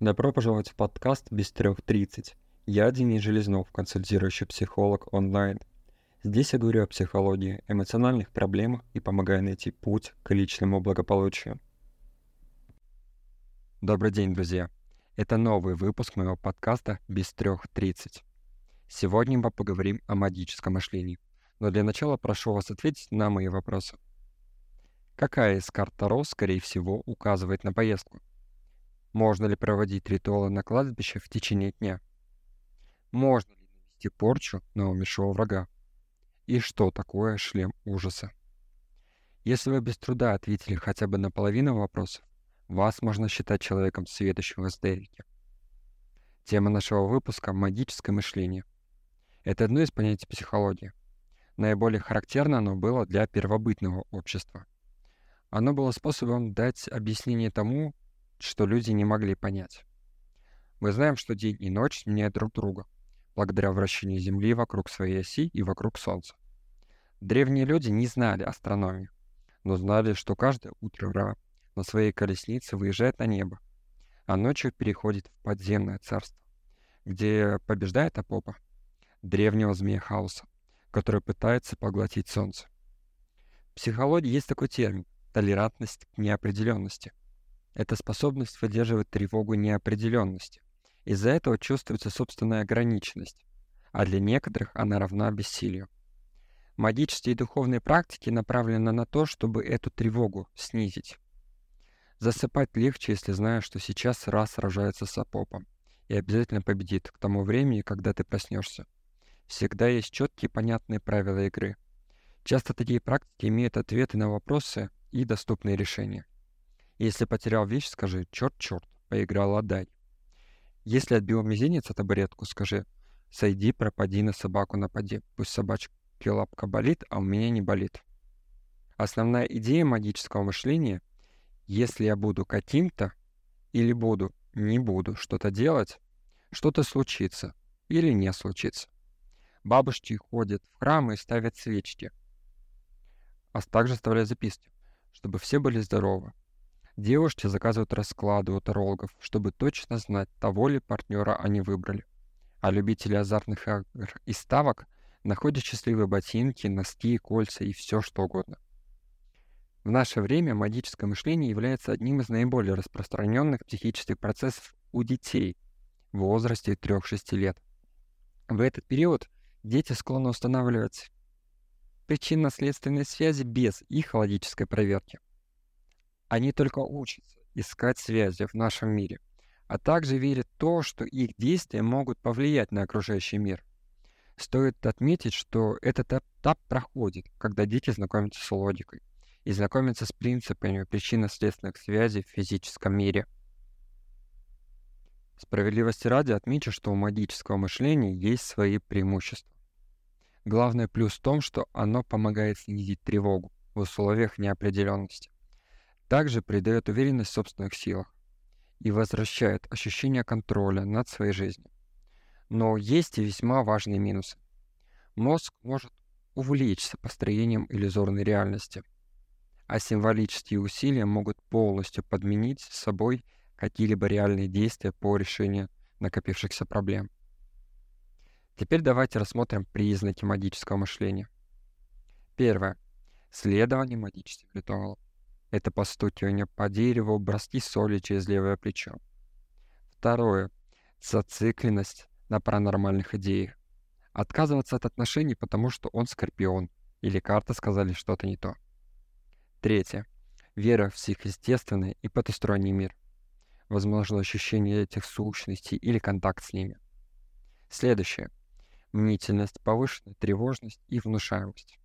Добро пожаловать в подкаст «Без трех тридцать». Я Денис Железнов, консультирующий психолог онлайн. Здесь я говорю о психологии, эмоциональных проблемах и помогаю найти путь к личному благополучию. Добрый день, друзья. Это новый выпуск моего подкаста «Без трех тридцать». Сегодня мы поговорим о магическом мышлении. Но для начала прошу вас ответить на мои вопросы. Какая из карт Таро, скорее всего, указывает на поездку? Можно ли проводить ритуалы на кладбище в течение дня? Можно ли нанести порчу на умершего врага? И что такое шлем ужаса? Если вы без труда ответили хотя бы на половину вопросов, вас можно считать человеком сведущим в. Тема нашего выпуска – магическое мышление. Это одно из понятий психологии. Наиболее характерно оно было для первобытного общества. Оно было способом дать объяснение тому, что люди не могли понять. Мы знаем, что день и ночь меняют друг друга, благодаря вращению Земли вокруг своей оси и вокруг Солнца. Древние люди не знали астрономию, но знали, что каждое утро Ра на своей колеснице выезжает на небо, а ночью переходит в подземное царство, где побеждает Апопа, древнего змея хаоса, который пытается поглотить Солнце. В психологии есть такой термин – толерантность к неопределенности – это способность выдерживать тревогу неопределенности. Из-за этого чувствуется собственная ограниченность, а для некоторых она равна бессилию. Магические и духовные практики направлены на то, чтобы эту тревогу снизить. Засыпать легче, если знаешь, что сейчас раз сражается с Апопом и обязательно победит к тому времени, когда ты проснешься. Всегда есть четкие понятные правила игры. Часто такие практики имеют ответы на вопросы и доступные решения. Если потерял вещь, скажи «черт-черт, поиграл, отдай». Если отбил мизинец от табуретку, скажи «сойди, пропади, на собаку напади, пусть собачки лапка болит, а у меня не болит». Основная идея магического мышления – если я буду каким-то или буду, не буду что-то делать, что-то случится или не случится. Бабушки ходят в храмы и ставят свечки, а также оставляют записки, чтобы все были здоровы, Девушки заказывают расклады у тарологов, чтобы точно знать, того ли партнера они выбрали. А любители азартных игр и ставок находят счастливые ботинки, носки, кольца и все что угодно. В наше время магическое мышление является одним из наиболее распространенных психических процессов у детей в возрасте 3-6 лет. В этот период дети склонны устанавливать причинно-следственные связи без их логической проверки. Они только учатся искать связи в нашем мире, а также верят в то, что их действия могут повлиять на окружающий мир. Стоит отметить, что этот этап проходит, когда дети знакомятся с логикой и знакомятся с принципами причинно-следственных связей в физическом мире. Справедливости ради отмечу, что у магического мышления есть свои преимущества. Главный плюс в том, что оно помогает снизить тревогу в условиях неопределенности также придает уверенность в собственных силах и возвращает ощущение контроля над своей жизнью. Но есть и весьма важные минусы. Мозг может увлечься построением иллюзорной реальности, а символические усилия могут полностью подменить собой какие-либо реальные действия по решению накопившихся проблем. Теперь давайте рассмотрим признаки магического мышления. Первое. Следование магических ритуалов. Это постукивание по дереву, броски соли через левое плечо. Второе. Зацикленность на паранормальных идеях. Отказываться от отношений, потому что он скорпион, или карты сказали что-то не то. Третье. Вера в сверхъестественный и потусторонний мир. Возможно, ощущение этих сущностей или контакт с ними. Следующее. Мнительность, повышенная тревожность и внушаемость.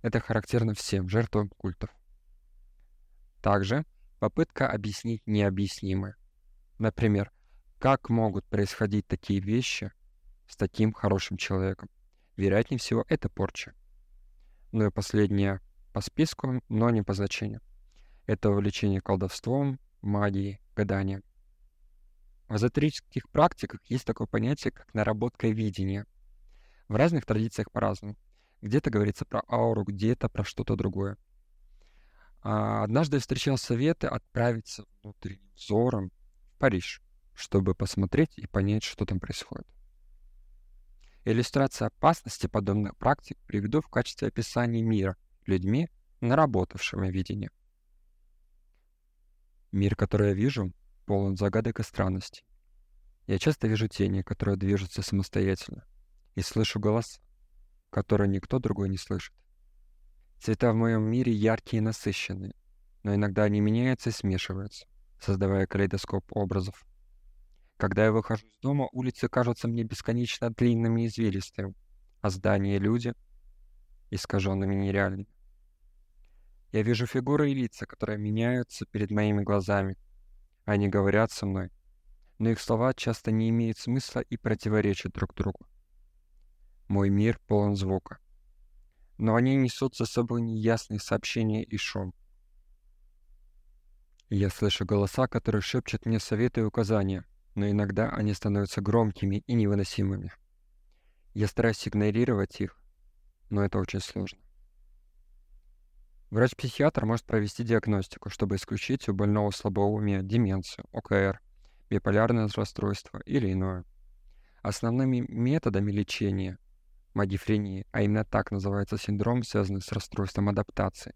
Это характерно всем жертвам культов. Также попытка объяснить необъяснимое. Например, как могут происходить такие вещи с таким хорошим человеком? Вероятнее всего, это порча. Ну и последнее по списку, но не по значению. Это увлечение колдовством, магией, гаданием. В эзотерических практиках есть такое понятие, как наработка видения. В разных традициях по-разному. Где-то говорится про ауру, где-то про что-то другое. А, однажды я встречал советы отправиться внутренним взором в Париж. чтобы посмотреть и понять, что там происходит. Иллюстрация опасности подобных практик приведу в качестве описания мира людьми, наработавшими видение. Мир, который я вижу, полон загадок и странностей. Я часто вижу тени, которые движутся самостоятельно, и слышу голос, который никто другой не слышит. Цвета в моем мире яркие и насыщенные, но иногда они меняются и смешиваются, создавая калейдоскоп образов. Когда я выхожу из дома, улицы кажутся мне бесконечно длинными и извилистыми, а здания и люди — искаженными нереальными. Я вижу фигуры и лица, которые меняются перед моими глазами. Они говорят со мной, но их слова часто не имеют смысла и противоречат друг другу. Мой мир полон звука, но они несут за собой неясные сообщения и шум. Я слышу голоса, которые шепчут мне советы и указания, но иногда они становятся громкими и невыносимыми. Я стараюсь игнорировать их, но это очень сложно. Врач-психиатр может провести диагностику, чтобы исключить у больного слабоумия деменцию, ОКР, биполярное расстройство или иное. Основными методами лечения модифрении, а именно так называется синдром, связанный с расстройством адаптации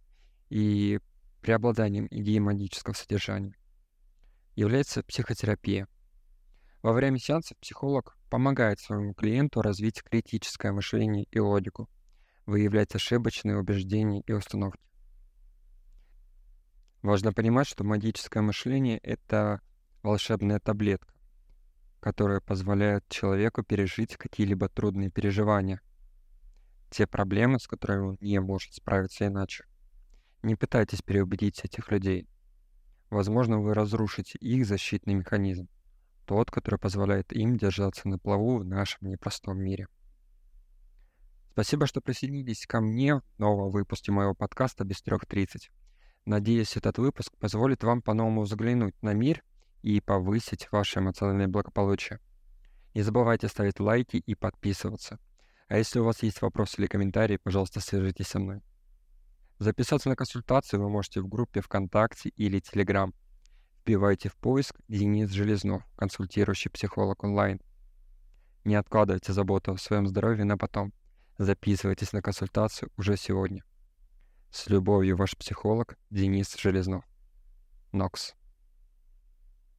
и преобладанием идеи содержания, является психотерапия. Во время сеанса психолог помогает своему клиенту развить критическое мышление и логику, выявлять ошибочные убеждения и установки. Важно понимать, что магическое мышление — это волшебная таблетка, которая позволяет человеку пережить какие-либо трудные переживания, те проблемы, с которыми он не может справиться иначе. Не пытайтесь переубедить этих людей. Возможно, вы разрушите их защитный механизм, тот, который позволяет им держаться на плаву в нашем непростом мире. Спасибо, что присоединились ко мне в новом выпуске моего подкаста «Без трех тридцать». Надеюсь, этот выпуск позволит вам по-новому взглянуть на мир и повысить ваше эмоциональное благополучие. Не забывайте ставить лайки и подписываться. А если у вас есть вопросы или комментарии, пожалуйста, свяжитесь со мной. Записаться на консультацию вы можете в группе ВКонтакте или Телеграм. Вбивайте в поиск Денис Железнов, консультирующий психолог онлайн. Не откладывайте заботу о своем здоровье на потом. Записывайтесь на консультацию уже сегодня. С любовью, ваш психолог Денис Железнов. Нокс.